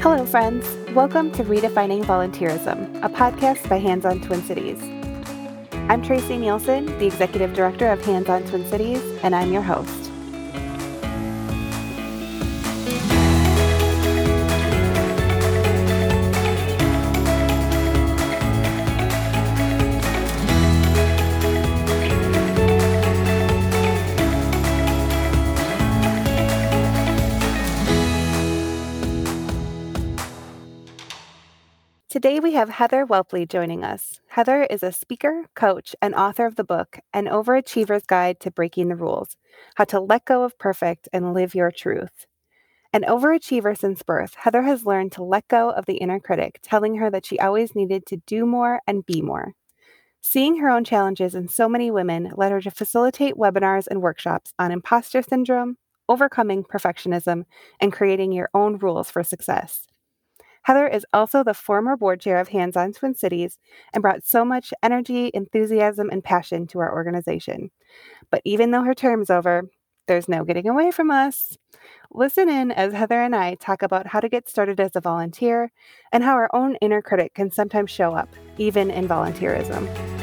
Hello, friends. Welcome to Redefining Volunteerism, a podcast by Hands on Twin Cities. I'm Tracy Nielsen, the Executive Director of Hands on Twin Cities, and I'm your host. Today we have Heather Whelpley joining us. Heather is a speaker, coach, and author of the book An Overachiever's Guide to Breaking the Rules How to Let Go of Perfect and Live Your Truth. An overachiever since birth, Heather has learned to let go of the inner critic, telling her that she always needed to do more and be more. Seeing her own challenges in so many women led her to facilitate webinars and workshops on imposter syndrome, overcoming perfectionism, and creating your own rules for success. Heather is also the former board chair of Hands on Twin Cities and brought so much energy, enthusiasm, and passion to our organization. But even though her term's over, there's no getting away from us. Listen in as Heather and I talk about how to get started as a volunteer and how our own inner critic can sometimes show up, even in volunteerism.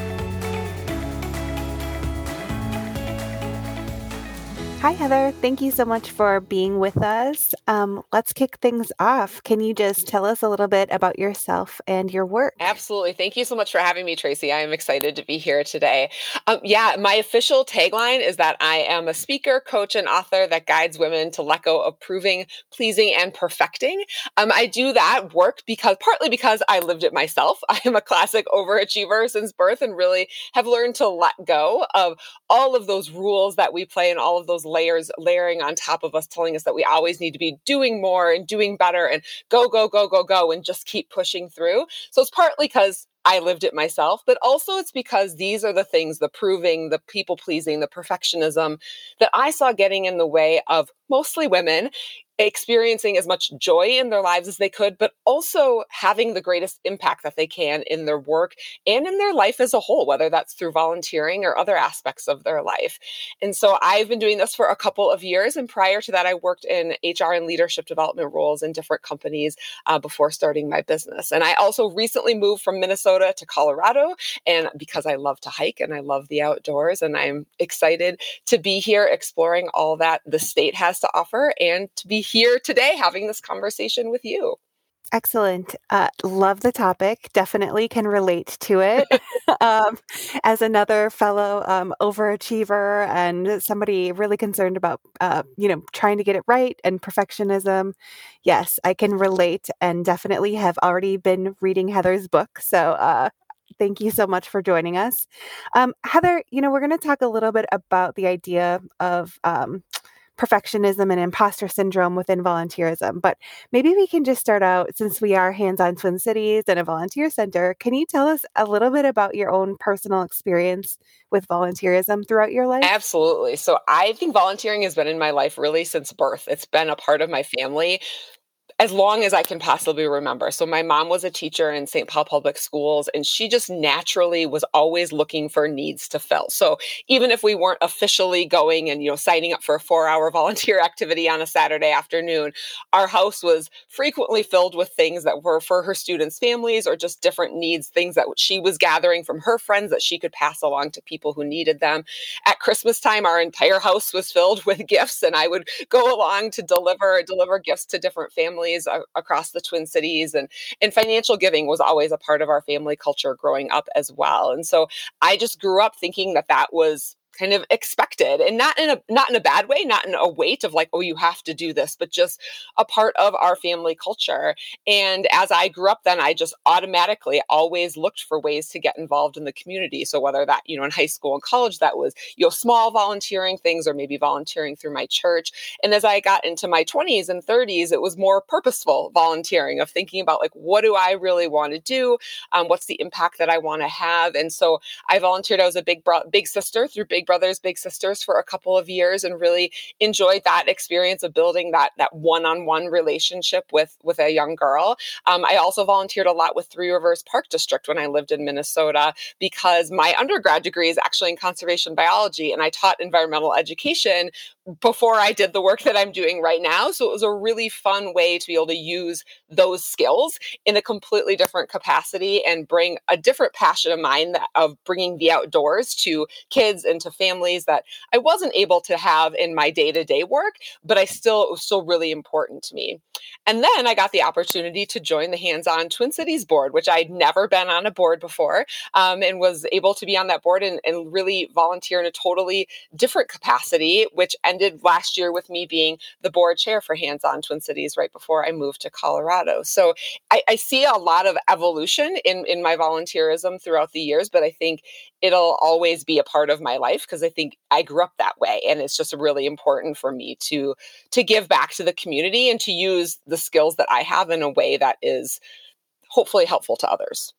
Hi, Heather. Thank you so much for being with us. Um, let's kick things off. Can you just tell us a little bit about yourself and your work? Absolutely. Thank you so much for having me, Tracy. I am excited to be here today. Um, yeah, my official tagline is that I am a speaker, coach, and author that guides women to let go of proving, pleasing, and perfecting. Um, I do that work because partly because I lived it myself. I am a classic overachiever since birth and really have learned to let go of all of those rules that we play and all of those layers layering on top of us, telling us that we always need to be doing more and doing better and go, go, go, go, go, and just keep pushing through. So it's partly because I lived it myself, but also it's because these are the things the proving, the people pleasing, the perfectionism that I saw getting in the way of mostly women experiencing as much joy in their lives as they could, but also having the greatest impact that they can in their work and in their life as a whole, whether that's through volunteering or other aspects of their life. And so I've been doing this for a couple of years. And prior to that, I worked in HR and leadership development roles in different companies uh, before starting my business. And I also recently moved from Minnesota to Colorado. And because I love to hike and I love the outdoors, and I'm excited to be here exploring all that the state has to offer and to be here today having this conversation with you. Excellent. Uh, love the topic. Definitely can relate to it. um, as another fellow um, overachiever and somebody really concerned about, uh, you know, trying to get it right and perfectionism. Yes, I can relate and definitely have already been reading Heather's book. So uh, thank you so much for joining us. Um, Heather, you know, we're going to talk a little bit about the idea of um, perfectionism and imposter syndrome within volunteerism. But maybe we can just start out since we are hands on Twin Cities and a volunteer center. Can you tell us a little bit about your own personal experience with volunteerism throughout your life? Absolutely. So I think volunteering has been in my life really since birth. It's been a part of my family as long as I can possibly remember. So my mom was a teacher in St. Paul Public Schools and she just naturally was always looking for needs to fill. So even if we weren't officially going and you know signing up for a 4-hour volunteer activity on a Saturday afternoon, our house was frequently filled with things that were for her students' families or just different needs, things that she was gathering from her friends that she could pass along to people who needed them. At Christmas time our entire house was filled with gifts and I would go along to deliver deliver gifts to different families families across the Twin Cities, and and financial giving was always a part of our family culture growing up as well. And so I just grew up thinking that that was kind of expected and not in a not in a bad way not in a weight of like oh you have to do this but just a part of our family culture. And as i grew up then i just automatically always looked for ways to get involved in the community. So whether that you know in high school and college that was you know small volunteering things or maybe volunteering through my church. And as i got into my 20s and 30s it was more purposeful volunteering of thinking about like what do i really want to do? Um, what's the impact that i want to have? And so i volunteered. I was a big bro- big sister through big brothers, big sisters for a couple of years and really enjoyed that experience of building that that one-on-one relationship with with a young girl. Um, I also volunteered a lot with Three Rivers Park District when I lived in Minnesota because my undergrad degree is actually in conservation biology and I taught environmental education before I did the work that I'm doing right now. So it was a really fun way to be able to use those skills in a completely different capacity and bring a different passion of mine that, of bringing the outdoors to kids and to families that I wasn't able to have in my day to day work, but I still, it was still really important to me. And then I got the opportunity to join the Hands On Twin Cities board, which I'd never been on a board before um, and was able to be on that board and, and really volunteer in a totally different capacity, which ended last year with me being the board chair for Hands On Twin Cities right before I moved to Colorado. So I, I see a lot of evolution in, in my volunteerism throughout the years, but I think it'll always be a part of my life because I think I grew up that way. And it's just really important for me to to give back to the community and to use the skills that I have in a way that is hopefully helpful to others.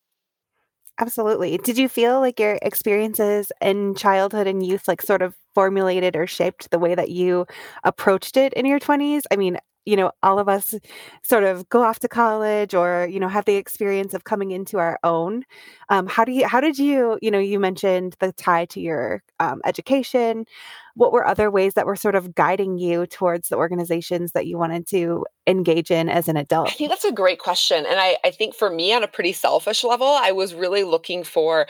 Absolutely. Did you feel like your experiences in childhood and youth like sort of formulated or shaped the way that you approached it in your 20s? I mean, you know, all of us sort of go off to college or, you know, have the experience of coming into our own. Um, how do you, how did you, you know, you mentioned the tie to your um, education. What were other ways that were sort of guiding you towards the organizations that you wanted to engage in as an adult? I think that's a great question. And I, I think for me, on a pretty selfish level, I was really looking for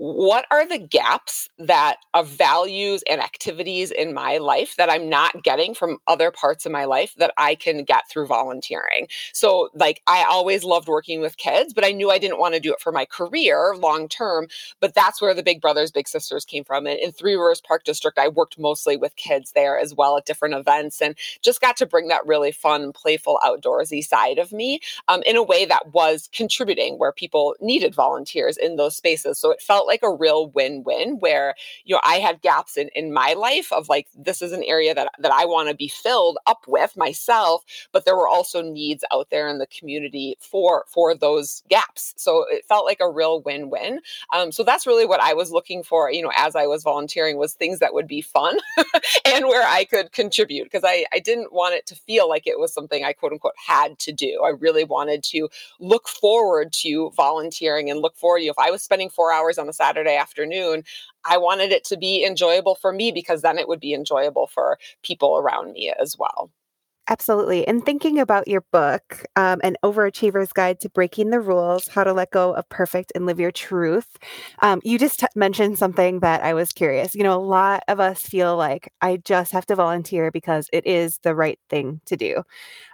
what are the gaps that of values and activities in my life that I'm not getting from other parts of my life that I can get through volunteering. So, like, I always loved working with kids, but I knew I didn't want to do it for my career long term. But that's where the Big Brothers Big Sisters came from. And in Three Rivers Park District, I worked mostly with kids there as well at different events and just got to bring that really fun, playful, outdoorsy side of me um, in a way that was contributing where people needed volunteers in those spaces. So it felt like a real win-win where you know I had gaps in in my life of like this is an area that that I want to be filled up with myself, but there were also needs out there in the community for for those gaps. So it felt like a real win-win. Um, so that's really what I was looking for, you know, as I was volunteering was things that would be fun and where I could contribute because I I didn't want it to feel like it was something I quote unquote had to do. I really wanted to look forward to volunteering and look forward. You know, if I was spending four hours on a Saturday afternoon, I wanted it to be enjoyable for me because then it would be enjoyable for people around me as well. Absolutely. And thinking about your book, um, An Overachiever's Guide to Breaking the Rules How to Let Go of Perfect and Live Your Truth, um, you just t- mentioned something that I was curious. You know, a lot of us feel like I just have to volunteer because it is the right thing to do.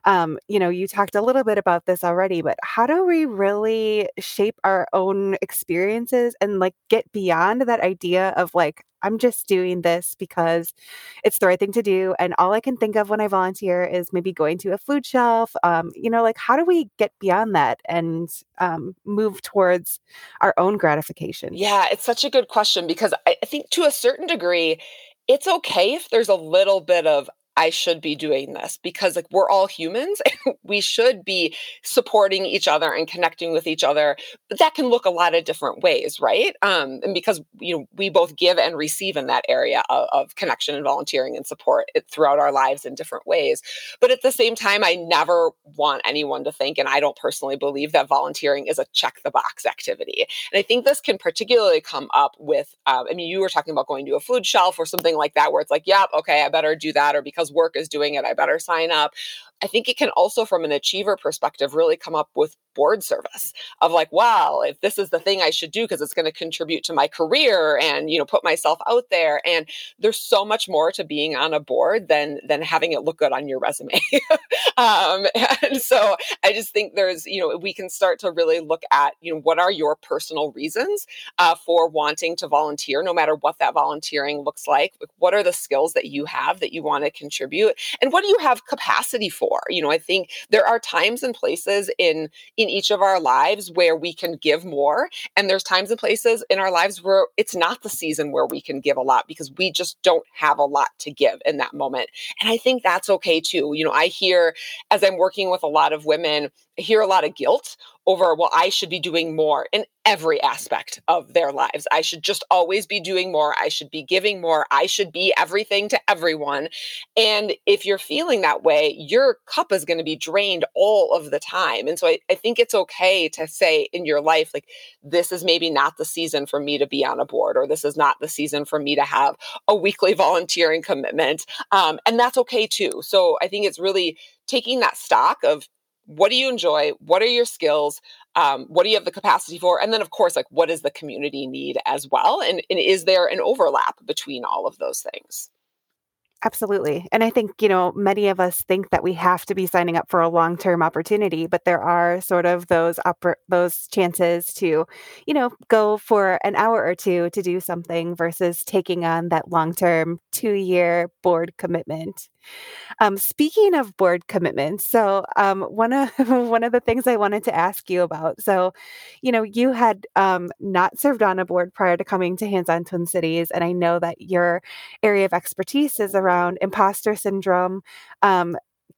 Um, you know, you talked a little bit about this already, but how do we really shape our own experiences and like get beyond that idea of like, I'm just doing this because it's the right thing to do. And all I can think of when I volunteer is maybe going to a food shelf. Um, you know, like how do we get beyond that and um, move towards our own gratification? Yeah, it's such a good question because I, I think to a certain degree, it's okay if there's a little bit of I should be doing this because like we're all humans we should be supporting each other and connecting with each other. But that can look a lot of different ways, right? Um, and because you know we both give and receive in that area of, of connection and volunteering and support throughout our lives in different ways. But at the same time, I never want anyone to think, and I don't personally believe that volunteering is a check the box activity. And I think this can particularly come up with, um, I mean, you were talking about going to a food shelf or something like that, where it's like, yeah, okay, I better do that, or because because work is doing it, I better sign up. I think it can also, from an achiever perspective, really come up with board service of like, wow, if this is the thing I should do because it's going to contribute to my career and you know put myself out there. And there's so much more to being on a board than than having it look good on your resume. um, and so I just think there's you know we can start to really look at you know what are your personal reasons uh, for wanting to volunteer, no matter what that volunteering looks like. What are the skills that you have that you want to contribute, and what do you have capacity for? You know, I think there are times and places in in each of our lives where we can give more and there's times and places in our lives where it's not the season where we can give a lot because we just don't have a lot to give in that moment. And I think that's okay too. You know, I hear as I'm working with a lot of women, hear a lot of guilt over, well, I should be doing more in every aspect of their lives. I should just always be doing more. I should be giving more. I should be everything to everyone. And if you're feeling that way, your cup is going to be drained all of the time. And so I, I think it's okay to say in your life, like, this is maybe not the season for me to be on a board, or this is not the season for me to have a weekly volunteering commitment. Um, and that's okay too. So I think it's really taking that stock of what do you enjoy? What are your skills? Um, what do you have the capacity for? And then of course like what does the community need as well? And, and is there an overlap between all of those things? Absolutely. And I think, you know, many of us think that we have to be signing up for a long-term opportunity, but there are sort of those upper those chances to, you know, go for an hour or two to do something versus taking on that long-term 2-year board commitment. Um, speaking of board commitments, so um, one of one of the things I wanted to ask you about. So, you know, you had um, not served on a board prior to coming to Hands on Twin Cities, and I know that your area of expertise is around imposter syndrome.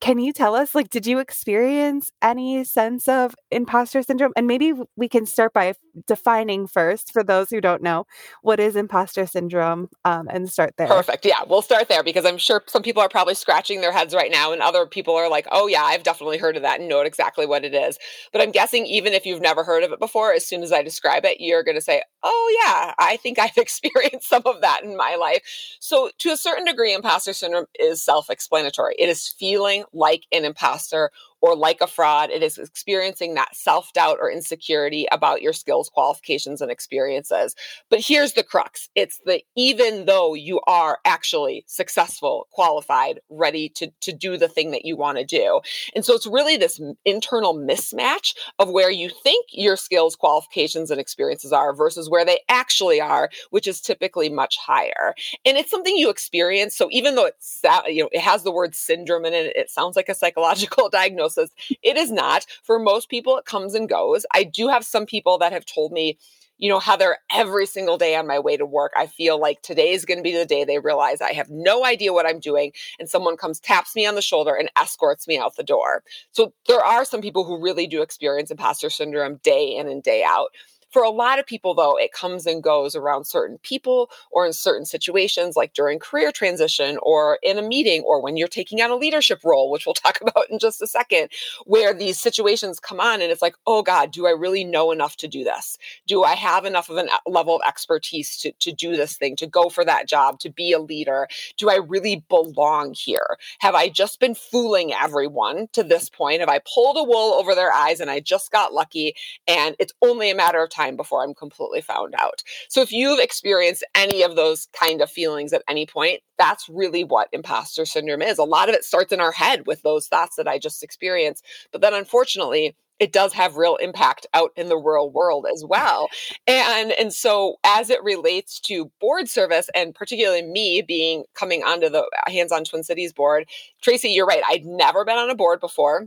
Can you tell us, like, did you experience any sense of imposter syndrome? And maybe we can start by defining first, for those who don't know, what is imposter syndrome um, and start there. Perfect. Yeah, we'll start there because I'm sure some people are probably scratching their heads right now, and other people are like, oh, yeah, I've definitely heard of that and know exactly what it is. But I'm guessing even if you've never heard of it before, as soon as I describe it, you're going to say, oh, yeah, I think I've experienced some of that in my life. So, to a certain degree, imposter syndrome is self explanatory. It is feeling like an imposter or like a fraud. It is experiencing that self doubt or insecurity about your skills, qualifications, and experiences. But here's the crux it's the even though you are actually successful, qualified, ready to, to do the thing that you want to do. And so it's really this internal mismatch of where you think your skills, qualifications, and experiences are versus where they actually are, which is typically much higher. And it's something you experience. So even though it's you know it has the word syndrome in it, it sounds like a psychological diagnosis diagnosis. It is not. For most people, it comes and goes. I do have some people that have told me, you know, Heather, every single day on my way to work, I feel like today is going to be the day they realize I have no idea what I'm doing. And someone comes, taps me on the shoulder, and escorts me out the door. So there are some people who really do experience imposter syndrome day in and day out. For a lot of people, though, it comes and goes around certain people or in certain situations, like during career transition or in a meeting or when you're taking on a leadership role, which we'll talk about in just a second, where these situations come on and it's like, oh God, do I really know enough to do this? Do I have enough of a uh, level of expertise to, to do this thing, to go for that job, to be a leader? Do I really belong here? Have I just been fooling everyone to this point? Have I pulled a wool over their eyes and I just got lucky and it's only a matter of time? Time before I'm completely found out. So if you've experienced any of those kind of feelings at any point, that's really what imposter syndrome is. A lot of it starts in our head with those thoughts that I just experienced. But then unfortunately, it does have real impact out in the real world as well and and so as it relates to board service and particularly me being coming onto the uh, hands on twin cities board tracy you're right i'd never been on a board before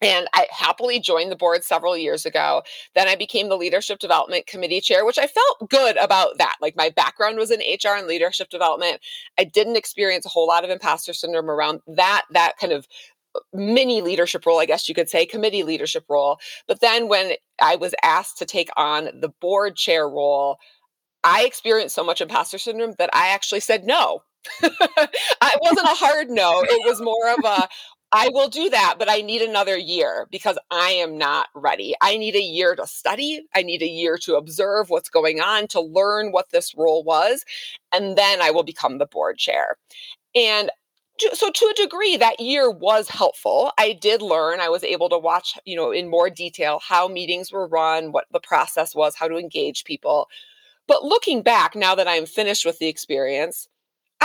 and I happily joined the board several years ago. Then I became the leadership development committee chair, which I felt good about that. Like my background was in HR and leadership development. I didn't experience a whole lot of imposter syndrome around that, that kind of uh, mini leadership role, I guess you could say, committee leadership role. But then when I was asked to take on the board chair role, I experienced so much imposter syndrome that I actually said no. it wasn't a hard no. It was more of a, I will do that, but I need another year because I am not ready. I need a year to study. I need a year to observe what's going on, to learn what this role was, and then I will become the board chair. And so to a degree that year was helpful i did learn i was able to watch you know in more detail how meetings were run what the process was how to engage people but looking back now that i'm finished with the experience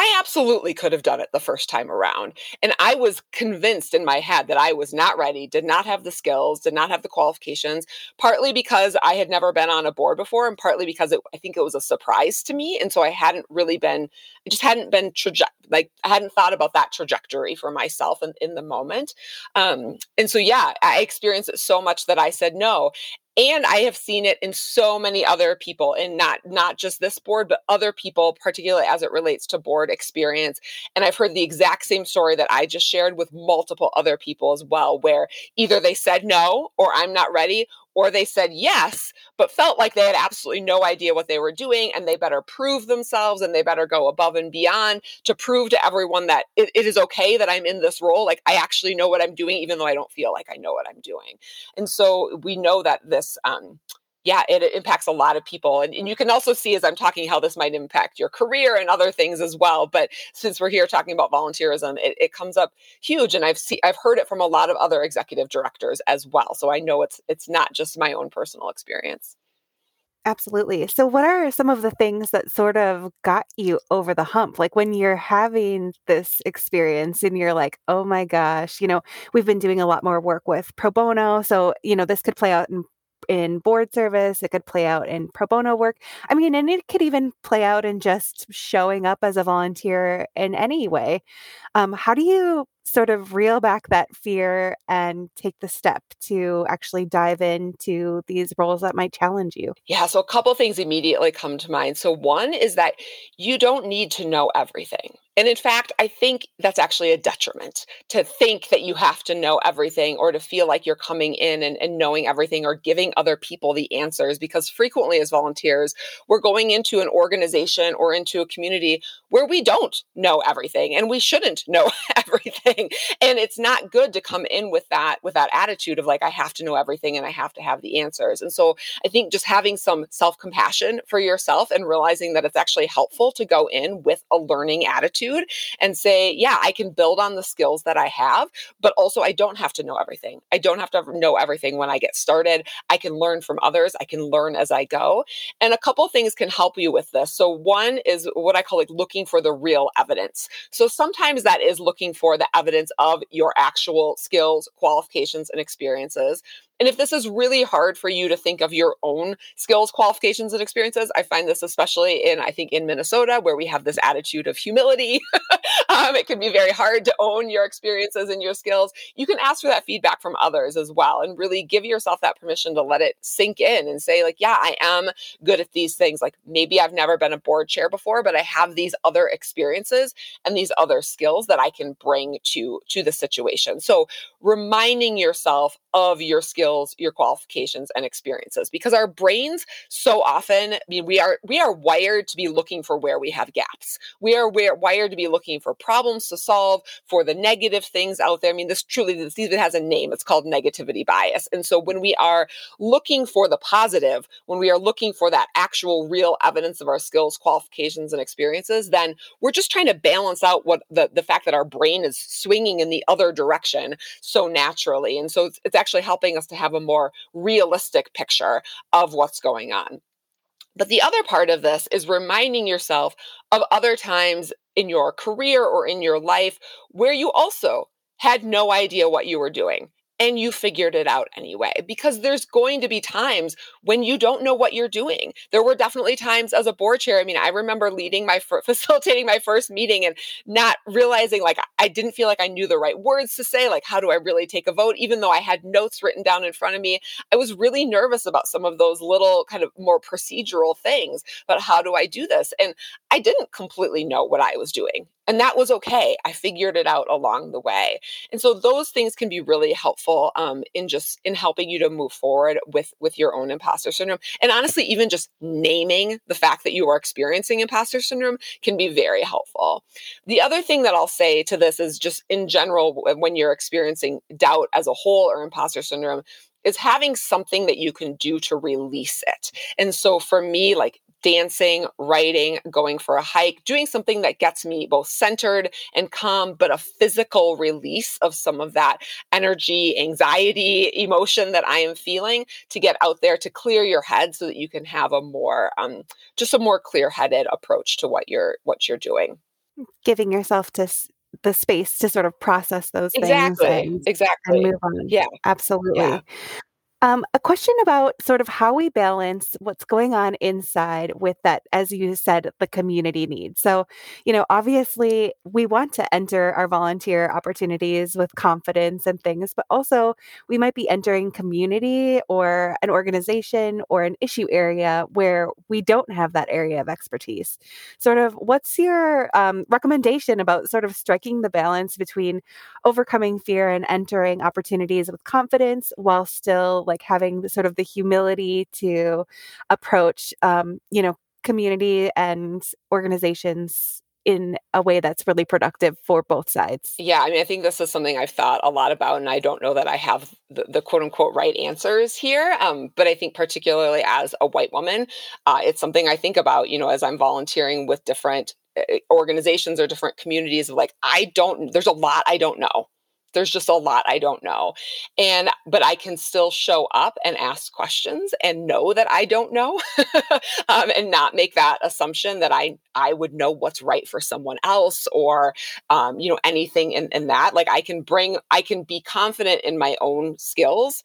I absolutely could have done it the first time around. And I was convinced in my head that I was not ready, did not have the skills, did not have the qualifications, partly because I had never been on a board before, and partly because it, I think it was a surprise to me. And so I hadn't really been, I just hadn't been, traje- like, I hadn't thought about that trajectory for myself in, in the moment. Um, and so, yeah, I experienced it so much that I said no and i have seen it in so many other people and not not just this board but other people particularly as it relates to board experience. And i've heard the exact same story that i just shared with multiple other people as well where either they said no or i'm not ready or they said yes, but felt like they had absolutely no idea what they were doing and they better prove themselves and they better go above and beyond to prove to everyone that it, it is okay that I'm in this role. Like I actually know what I'm doing, even though I don't feel like I know what I'm doing. And so we know that this, um, yeah, it, impacts a lot of people. And, and, you can also see as I'm talking how this might impact your career and other things as well. But since we're here talking about volunteerism, it, it comes up huge. And I've seen I've heard it from a lot of other executive directors as well. So I know it's it's not just my own personal experience. Absolutely. So, what are some of the things that sort of got you over the hump? Like when you're having this experience and you're like, oh my gosh, you know, we've been doing a lot more work with pro bono. So, you know, this could play out in in board service, it could play out in pro bono work. I mean, and it could even play out in just showing up as a volunteer in any way. Um, how do you sort of reel back that fear and take the step to actually dive into these roles that might challenge you? Yeah, so a couple things immediately come to mind. So, one is that you don't need to know everything. And in fact, I think that's actually a detriment to think that you have to know everything or to feel like you're coming in and, and, knowing everything or giving other people the answers. Because frequently, as volunteers, we're going into an organization or into a community where we don't know everything and we shouldn't know everything. And it's not good to come in with that with that attitude of like I have to know everything and I have to have the answers. And so I think just having some self-compassion for yourself and realizing that it's actually helpful to go in with a learning attitude attitude and say, yeah, I can build on the skills that I have, but also I don't have to know everything. I don't have to know everything when I get started. I can learn from others. I can learn as I go. And a couple things can help you with this. So one is what I call like looking for the real evidence. So sometimes that is looking for the evidence of your actual skills, qualifications, and experiences. And if this is really hard for you to think of your own skills, qualifications, and experiences, I find this especially in, I think, in Minnesota, where we have this attitude of humility. um, it can be very hard to own your experiences and your skills. You can ask for that feedback from others as well and really give yourself that permission to let it sink in and say, like, yeah, I am good at these things. Like maybe I've never been a board chair before, but I have these other experiences and these other skills that I can bring to to the situation. So reminding yourself of your skills, your qualifications and experiences because our brains so often I mean we are we are wired to be looking for where we have gaps. We are we're wired to be looking for problems to solve, for the negative things out there. I mean this truly this even has a name. It's called negativity bias. And so when we are looking for the positive, when we are looking for that actual real evidence of our skills, qualifications and experiences, then we're just trying to balance out what the the fact that our brain is swinging in the other direction so naturally. And so it's, it's actually helping us to have a more realistic picture of what's going on. But the other part of this is reminding yourself of other times in your career or in your life where you also had no idea what you were doing and you figured it out anyway because there's going to be times when you don't know what you're doing. There were definitely times as a board chair i mean i remember leading my fir- facilitating my first meeting and not realizing like i didn't feel like i knew the right words to say like how do i really take a vote? Even though i had notes written down in front of me i was really nervous about some of those little kind of more procedural things but how do i do this? And i didn't completely know what i was doing and that was okay i figured it out along the way. And so those things can be really helpful um, in just in helping you to move forward with with your own imposter syndrome. And honestly even just naming the fact that you are experiencing imposter syndrome can be very helpful. The other thing that i'll say to this is just in general when you're experiencing doubt as a whole or imposter syndrome is having something that you can do to release it. And so for me, like dancing, writing, going for a hike, doing something that gets me both centered and calm, but a physical release of some of that energy, anxiety, emotion that I am feeling to get out there to clear your head so that you can have a more um, just a more clear-headed approach to what you're what you're doing. Giving yourself to the space to sort of process those exactly. things and, exactly. move on. Yeah. Absolutely. Yeah. Um, a question about sort of how we balance what's going on inside with that, as you said, the community needs. So, you know, obviously we want to enter our volunteer opportunities with confidence and things, but also we might be entering community or an organization or an issue area where we don't have that area of expertise. Sort of, what's your um, recommendation about sort of striking the balance between overcoming fear and entering opportunities with confidence while still like having the, sort of the humility to approach, um, you know, community and organizations in a way that's really productive for both sides. Yeah, I mean, I think this is something I've thought a lot about, and I don't know that I have the, the quote unquote right answers here. Um, but I think, particularly as a white woman, uh, it's something I think about, you know, as I'm volunteering with different uh, organizations or different communities of like, I don't, there's a lot I don't know there's just a lot I don't know. And but I can still show up and ask questions and know that I don't know um, and not make that assumption that I I would know what's right for someone else or um, you know anything in, in that. Like I can bring I can be confident in my own skills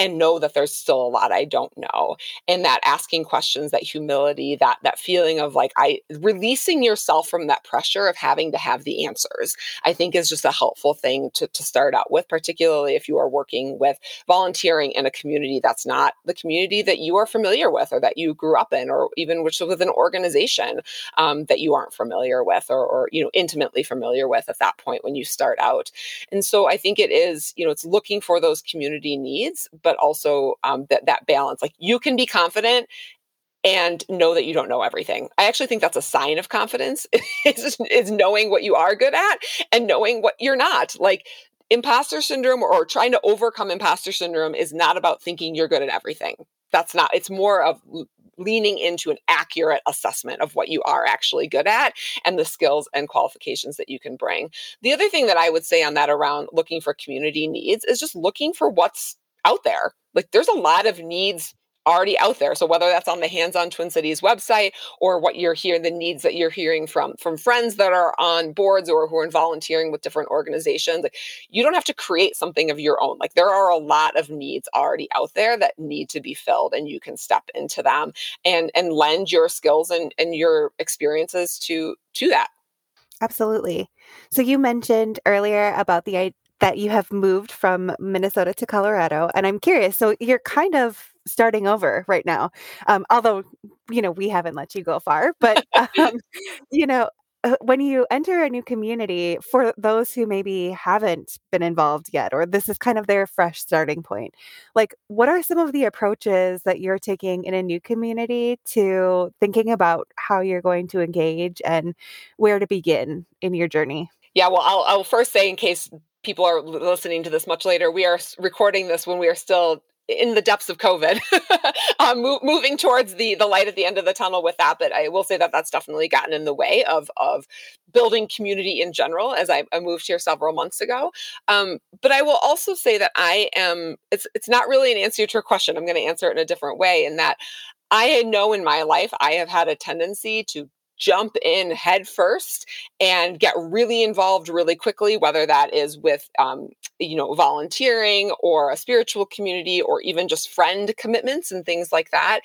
and know that there's still a lot I don't know. And that asking questions, that humility, that that feeling of like I releasing yourself from that pressure of having to have the answers, I think is just a helpful thing to, to start out with, particularly if you are working with volunteering in a community that's not the community that you are familiar with or that you grew up in, or even which with an organization um, that you aren't familiar with or, or you know intimately familiar with at that point when you start out. And so I think it is, you know, it's looking for those community needs, but also um, that that balance. Like you can be confident and know that you don't know everything. I actually think that's a sign of confidence is, is knowing what you are good at and knowing what you're not. Like imposter syndrome or, or trying to overcome imposter syndrome is not about thinking you're good at everything. That's not, it's more of leaning into an accurate assessment of what you are actually good at and the skills and qualifications that you can bring. The other thing that I would say on that around looking for community needs is just looking for what's out there. Like there's a lot of needs already out there. So whether that's on the Hands on Twin Cities website or what you're hearing, the needs that you're hearing from from friends that are on boards or who are volunteering with different organizations, like, you don't have to create something of your own. Like there are a lot of needs already out there that need to be filled, and you can step into them and and lend your skills and and your experiences to to that. Absolutely. So you mentioned earlier about the that you have moved from Minnesota to Colorado. And I'm curious, so you're kind of starting over right now. Um, although, you know, we haven't let you go far, but, um, you know, uh, when you enter a new community, for those who maybe haven't been involved yet, or this is kind of their fresh starting point, like what are some of the approaches that you're taking in a new community to thinking about how you're going to engage and where to begin in your journey? Yeah, well, I'll, I'll first say, in case people are listening to this much later, we are recording this when we are still in the depths of COVID, um, mo- moving towards the the light at the end of the tunnel with that. But I will say that that's definitely gotten in the way of of building community in general. As I, I moved here several months ago, um, but I will also say that I am. It's it's not really an answer to your question. I'm going to answer it in a different way. In that I know in my life I have had a tendency to jump in head first and get really involved really quickly, whether that is with, um, you know, volunteering or a spiritual community or even just friend commitments and things like that.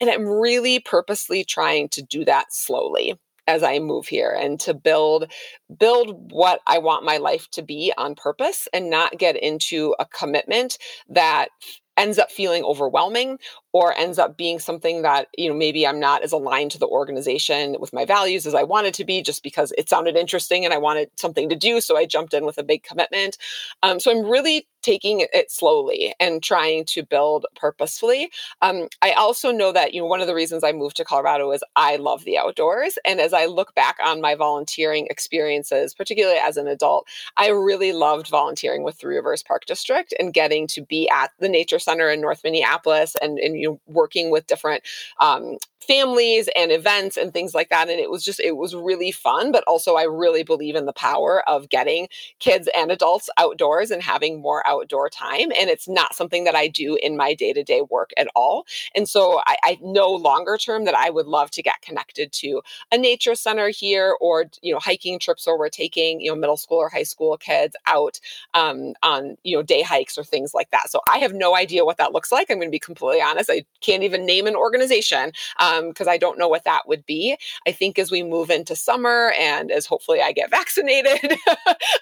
And I'm really purposely trying to do that slowly as I move here and to build build what I want my life to be on purpose and not get into a commitment that ends up feeling overwhelming or ends up being something that you know maybe i'm not as aligned to the organization with my values as i wanted to be just because it sounded interesting and i wanted something to do so i jumped in with a big commitment. Um, so i'm really taking it slowly and trying to build purposefully. Um, i also know that you know one of the reasons i moved to colorado is i love the outdoors and as i look back on my volunteering experiences particularly as an adult i really loved volunteering with three rivers park district and getting to be at the nature center in north minneapolis and, and you know working with different um, families and events and things like that and it was just it was really fun but also i really believe in the power of getting kids and adults outdoors and having more outdoor time and it's not something that i do in my day-to-day work at all and so i, I know longer term that i would love to get connected to a nature center here or you know hiking trips where we're taking you know middle school or high school kids out um, on you know day hikes or things like that so i have no idea what that looks like i'm going to be completely honest i can't even name an organization um, because um, I don't know what that would be. I think as we move into summer and as hopefully I get vaccinated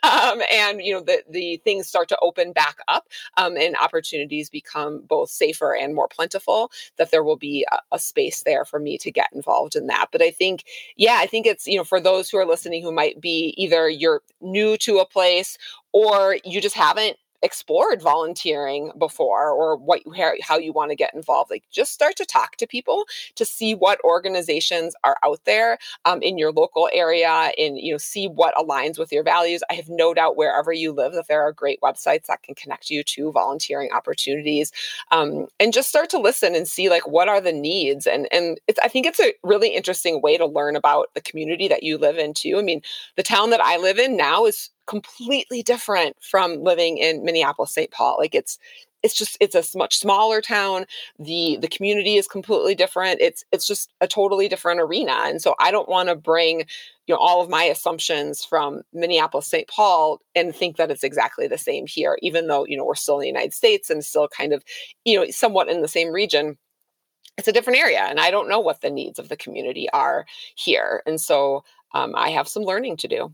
um, and you know the the things start to open back up um, and opportunities become both safer and more plentiful, that there will be a, a space there for me to get involved in that. But I think, yeah, I think it's you know for those who are listening who might be either you're new to a place or you just haven't explored volunteering before or what you how you want to get involved like just start to talk to people to see what organizations are out there um, in your local area and you know see what aligns with your values. I have no doubt wherever you live that there are great websites that can connect you to volunteering opportunities um, and just start to listen and see like what are the needs and and it's i think it's a really interesting way to learn about the community that you live in too. I mean the town that i live in now is completely different from living in Minneapolis, St. Paul. Like it's it's just it's a much smaller town. The the community is completely different. It's it's just a totally different arena. And so I don't want to bring you know all of my assumptions from Minneapolis, St. Paul and think that it's exactly the same here, even though you know we're still in the United States and still kind of you know somewhat in the same region it's a different area and i don't know what the needs of the community are here and so um, i have some learning to do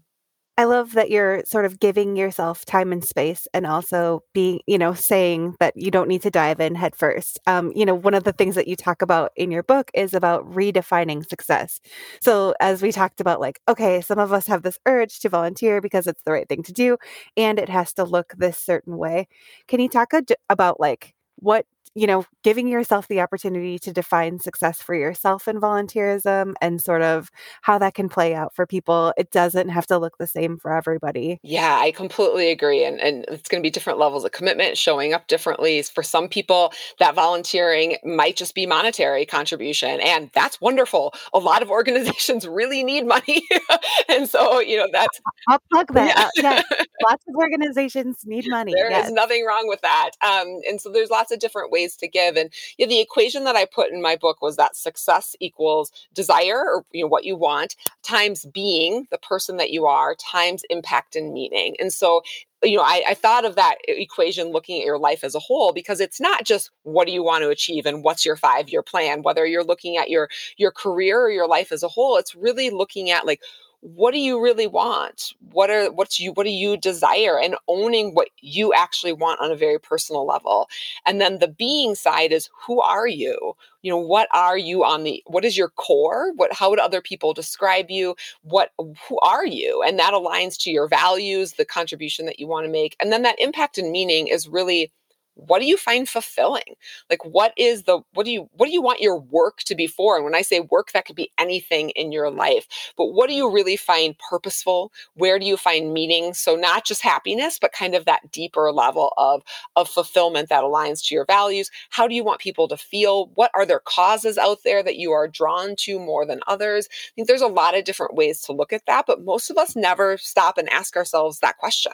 I love that you're sort of giving yourself time and space and also being, you know, saying that you don't need to dive in head first. Um, you know, one of the things that you talk about in your book is about redefining success. So, as we talked about, like, okay, some of us have this urge to volunteer because it's the right thing to do and it has to look this certain way. Can you talk a, about like what you know, giving yourself the opportunity to define success for yourself in volunteerism and sort of how that can play out for people. It doesn't have to look the same for everybody. Yeah, I completely agree. And, and it's going to be different levels of commitment, showing up differently. For some people, that volunteering might just be monetary contribution. And that's wonderful. A lot of organizations really need money. and so, you know, that's. I'll plug that. Yeah. Lots of organizations need money. There yes. is nothing wrong with that. Um, and so there's lots of different ways ways to give. And yeah, the equation that I put in my book was that success equals desire or you know what you want times being the person that you are times impact and meaning. And so you know, I, I, thought of that equation looking at your life as a whole because it's not just what do you want to achieve and what's your five year plan, whether you're looking at your your career or your life as a whole. It's really looking at like what do you really want? What are what's you what do you desire? And owning what you actually want on a very personal level. And then the being side is who are you? You know what are you on the what is your core? What how would other people describe you? What who are you? And that aligns to your values the contribution that you want to make. And then that impact and meaning is really what do you find fulfilling? Like what is the what do you what do you want your work to be for? And when i say work that could be anything in your life but what do you really find purposeful? Where do you find meaning? So not just happiness but kind of that deeper level of of fulfillment that aligns to your values. How do you want people to feel? What are there causes out there that you are drawn to more than others? I think there's a lot of different ways to look at that but most of us never stop and ask ourselves that question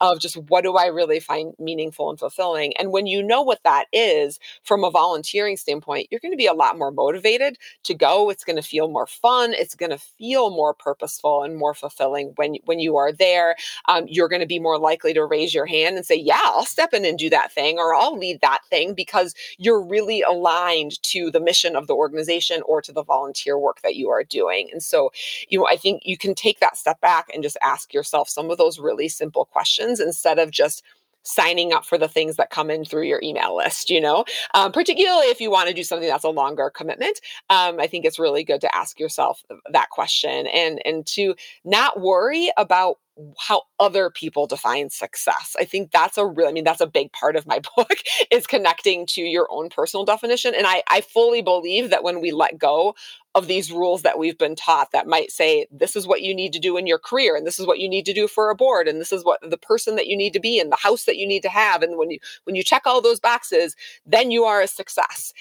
of just what do i really find meaningful and fulfilling and when you know what that is from a volunteering standpoint, you're going to be a lot more motivated to go. It's going to feel more fun. It's going to feel more purposeful and more fulfilling when, when you are there. Um, you're going to be more likely to raise your hand and say, Yeah, I'll step in and do that thing, or I'll lead that thing because you're really aligned to the mission of the organization or to the volunteer work that you are doing. And so, you know, I think you can take that step back and just ask yourself some of those really simple questions instead of just signing up for the things that come in through your email list, you know, um, particularly if you want to do something that's a longer commitment. Um, I think it's really good to ask yourself that question and, and to not worry about how other people define success. I think that's a real, I mean, that's a big part of my book is connecting to your own personal definition. And I, I fully believe that when we let go of these rules that we've been taught that might say, this is what you need to do in your career, and this is what you need to do for a board, and this is what the person that you need to be in, the house that you need to have. And when you when you check all those boxes, then you are a success.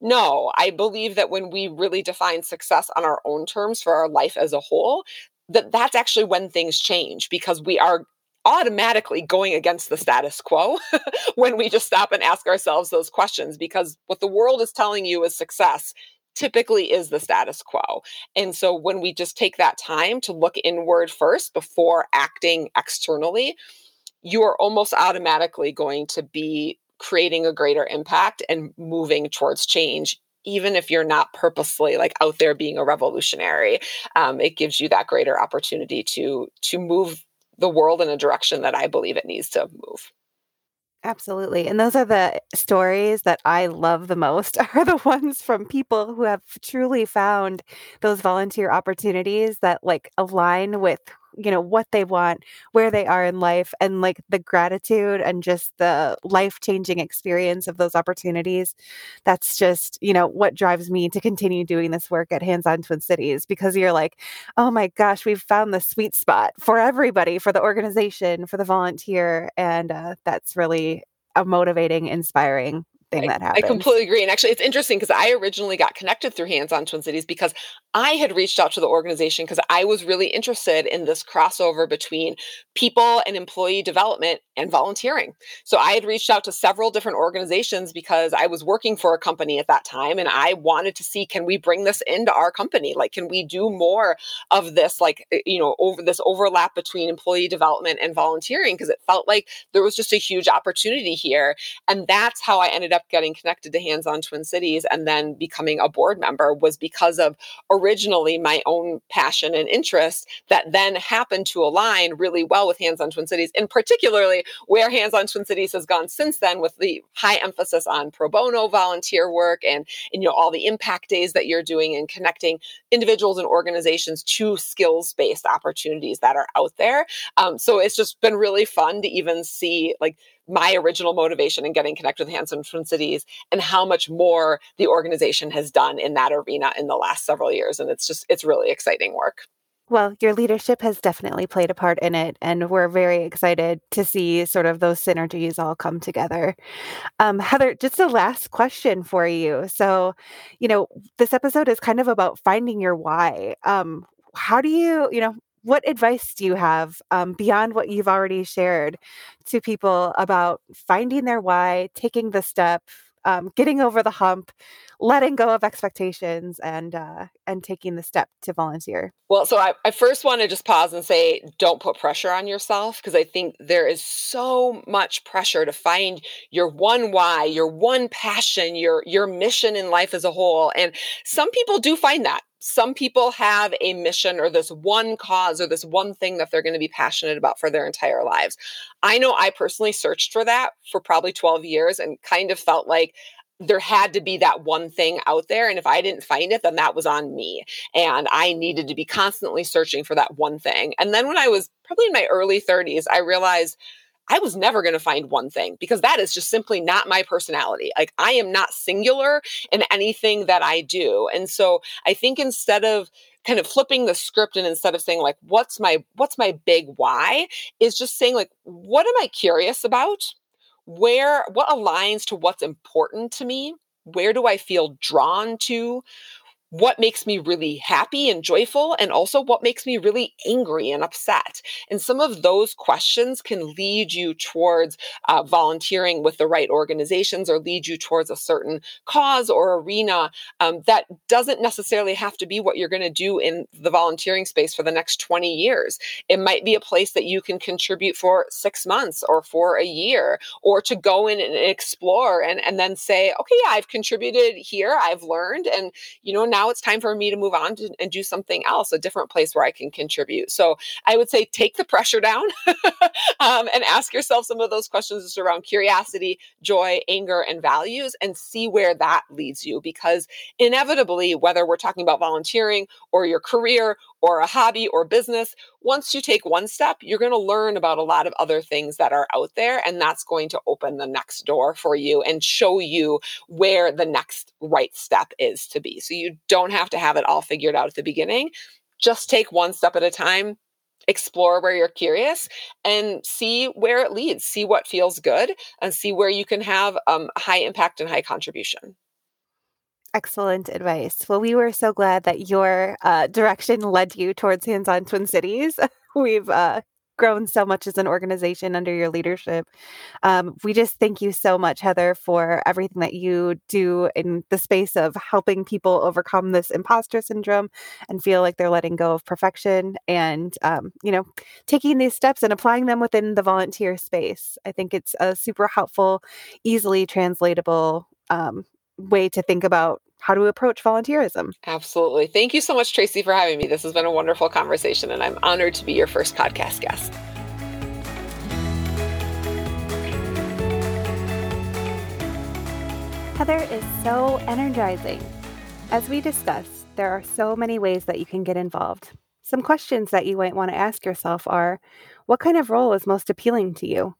No, I believe that when we really define success on our own terms for our life as a whole, that that's actually when things change because we are automatically going against the status quo when we just stop and ask ourselves those questions because what the world is telling you is success typically is the status quo. And so when we just take that time to look inward first before acting externally, you are almost automatically going to be creating a greater impact and moving towards change even if you're not purposely like out there being a revolutionary um, it gives you that greater opportunity to to move the world in a direction that i believe it needs to move Absolutely. And those are the stories that I love the most are the ones from people who have truly found those volunteer opportunities that like align with you know, what they want, where they are in life, and like the gratitude and just the life changing experience of those opportunities. That's just, you know, what drives me to continue doing this work at Hands on Twin Cities because you're like, oh my gosh, we've found the sweet spot for everybody, for the organization, for the volunteer. And uh, that's really a motivating, inspiring thing I, that happens. I completely agree. And actually, it's interesting because I originally got connected through Hands on Twin Cities because I had reached out to the organization because I was really interested in this crossover between people and employee development and volunteering. So I had reached out to several different organizations because I was working for a company at that time and I wanted to see can we bring this into our company? Like, can we do more of this, like, eh, you know, over this overlap between employee development and volunteering? Because it felt like there was just a huge opportunity here. And that's how I ended up getting connected to Hands on Twin Cities and then becoming a board member was because of originally my own passion and interest that then happened to align really well with Hands on Twin Cities, and particularly where Hands on Twin Cities has gone since then with the high emphasis on pro bono volunteer work and, and you know all the impact days that you're doing and connecting individuals and organizations to skills based opportunities that are out there. Um, so it's just been really fun to even see like my original motivation in getting connected with Hands on Twin Cities and how much more the organization has done in that arena in the last several years. And it's just, it's really exciting work. Well, your leadership has definitely played a part in it, and we're very excited to see sort of those synergies all come together. Um, Heather, just a last question for you. So, you know, this episode is kind of about finding your why. Um, how do you, you know, what advice do you have um, beyond what you've already shared to people about finding their why, taking the step, um, getting over the hump, letting go of expectations, and uh, and taking the step to volunteer? Well, so I, I first want to just pause and say, don't put pressure on yourself because I think there is so much pressure to find your one why, your one passion, your your mission in life as a whole. And some people do find that some people have a mission or this one cause or this one thing that they're going to be passionate about for their entire lives. I know I personally searched for that for probably 12 years and kind of felt like there had to be that one thing out there. And if I didn't find it, then that was on me. And I needed to be constantly searching for that one thing. And then when I was probably in my early 30s, I realized I was never going to find one thing because that is just simply not my personality. Like I am not singular in anything that I do. And so I think instead of kind of flipping the script and instead of saying like what's my what's my big why is just saying like what am I curious about? Where what aligns to what's important to me? Where do I feel drawn to? What makes me really happy and joyful, and also what makes me really angry and upset. And some of those questions can lead you towards uh, volunteering with the right organizations or lead you towards a certain cause or arena um, that doesn't necessarily have to be what you're going to do in the volunteering space for the next 20 years. It might be a place that you can contribute for six months or for a year, or to go in and explore and, and then say, okay, yeah, I've contributed here, I've learned, and you know, now now it's time for me to move on to, and do something else, a different place where I can contribute. So I would say take the pressure down um, and ask yourself some of those questions just around curiosity, joy, anger, and values, and see where that leads you. Because inevitably, whether we're talking about volunteering or your career or a hobby or business, once you take one step, you're going to learn about a lot of other things that are out there. And that's going to open the next door for you and show you where the next right step is to be. So you don't have to have it all figured out at the beginning. Just take one step at a time, explore where you're curious and see where it leads, see what feels good, and see where you can have um, high impact and high contribution. Excellent advice. Well, we were so glad that your uh, direction led you towards Hands on Twin Cities. We've uh, grown so much as an organization under your leadership. Um, we just thank you so much, Heather, for everything that you do in the space of helping people overcome this imposter syndrome and feel like they're letting go of perfection and, um, you know, taking these steps and applying them within the volunteer space. I think it's a super helpful, easily translatable um, way to think about how to approach volunteerism. Absolutely. Thank you so much, Tracy, for having me. This has been a wonderful conversation, and I'm honored to be your first podcast guest. Heather is so energizing. As we discussed, there are so many ways that you can get involved. Some questions that you might want to ask yourself are What kind of role is most appealing to you?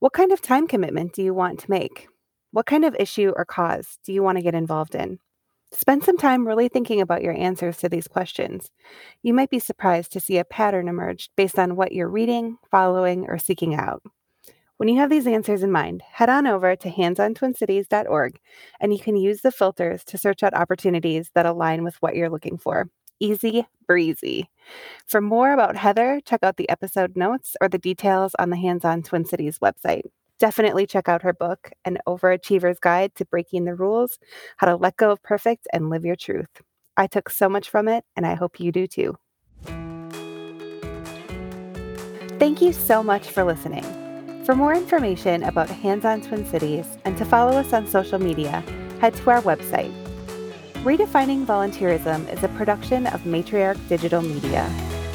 What kind of time commitment do you want to make? What kind of issue or cause do you want to get involved in? Spend some time really thinking about your answers to these questions. You might be surprised to see a pattern emerge based on what you're reading, following, or seeking out. When you have these answers in mind, head on over to handsontwincities.org and you can use the filters to search out opportunities that align with what you're looking for. Easy breezy. For more about Heather, check out the episode notes or the details on the Hands On Twin Cities website. Definitely check out her book, An Overachiever's Guide to Breaking the Rules How to Let Go of Perfect and Live Your Truth. I took so much from it, and I hope you do too. Thank you so much for listening. For more information about Hands On Twin Cities and to follow us on social media, head to our website. Redefining Volunteerism is a production of Matriarch Digital Media.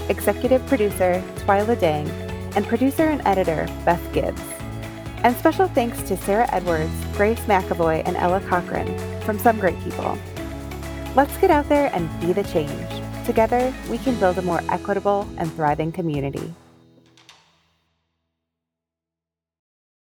Executive producer Twyla Dang and producer and editor Beth Gibbs. And special thanks to Sarah Edwards, Grace McAvoy, and Ella Cochran from Some Great People. Let's get out there and be the change. Together, we can build a more equitable and thriving community.